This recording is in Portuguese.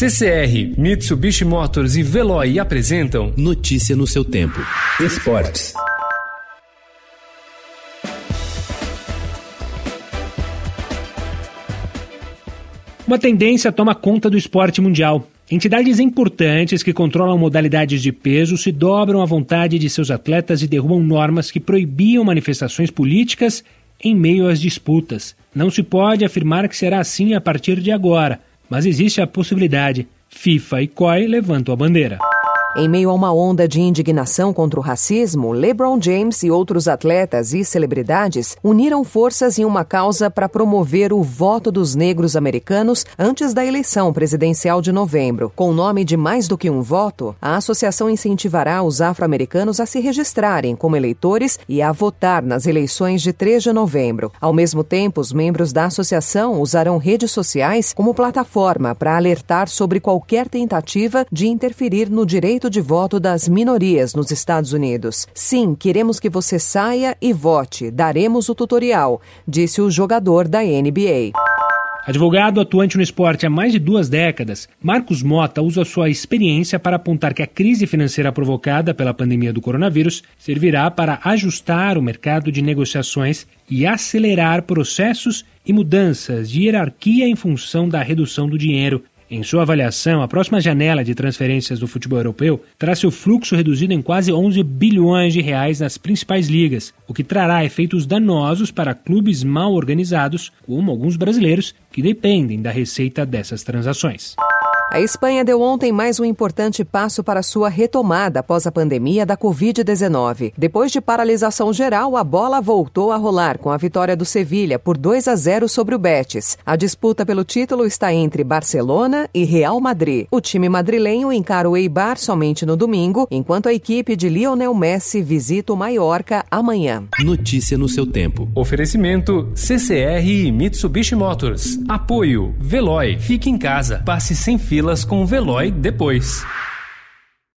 CCR, Mitsubishi Motors e Veloy apresentam Notícia no seu tempo. Esportes. Uma tendência toma conta do esporte mundial. Entidades importantes que controlam modalidades de peso se dobram à vontade de seus atletas e derrubam normas que proibiam manifestações políticas em meio às disputas. Não se pode afirmar que será assim a partir de agora, mas existe a possibilidade. FIFA e COI levantam a bandeira. Em meio a uma onda de indignação contra o racismo, LeBron James e outros atletas e celebridades uniram forças em uma causa para promover o voto dos negros americanos antes da eleição presidencial de novembro. Com o nome de Mais do que um voto, a associação incentivará os afro-americanos a se registrarem como eleitores e a votar nas eleições de 3 de novembro. Ao mesmo tempo, os membros da associação usarão redes sociais como plataforma para alertar sobre qualquer tentativa de interferir no direito direito de voto das minorias nos Estados Unidos. Sim, queremos que você saia e vote. Daremos o tutorial, disse o jogador da NBA. Advogado atuante no esporte há mais de duas décadas, Marcos Mota usa sua experiência para apontar que a crise financeira provocada pela pandemia do coronavírus servirá para ajustar o mercado de negociações e acelerar processos e mudanças de hierarquia em função da redução do dinheiro em sua avaliação, a próxima janela de transferências do futebol europeu terá seu fluxo reduzido em quase 11 bilhões de reais nas principais ligas, o que trará efeitos danosos para clubes mal organizados, como alguns brasileiros, que dependem da receita dessas transações. A Espanha deu ontem mais um importante passo para sua retomada após a pandemia da Covid-19. Depois de paralisação geral, a bola voltou a rolar com a vitória do Sevilha por 2 a 0 sobre o Betis. A disputa pelo título está entre Barcelona e Real Madrid. O time madrilenho encara o Eibar somente no domingo, enquanto a equipe de Lionel Messi visita o Mallorca amanhã. Notícia no seu tempo. Oferecimento CCR e Mitsubishi Motors. Apoio Veloy. Fique em casa. Passe sem fila filas com o Veloy depois.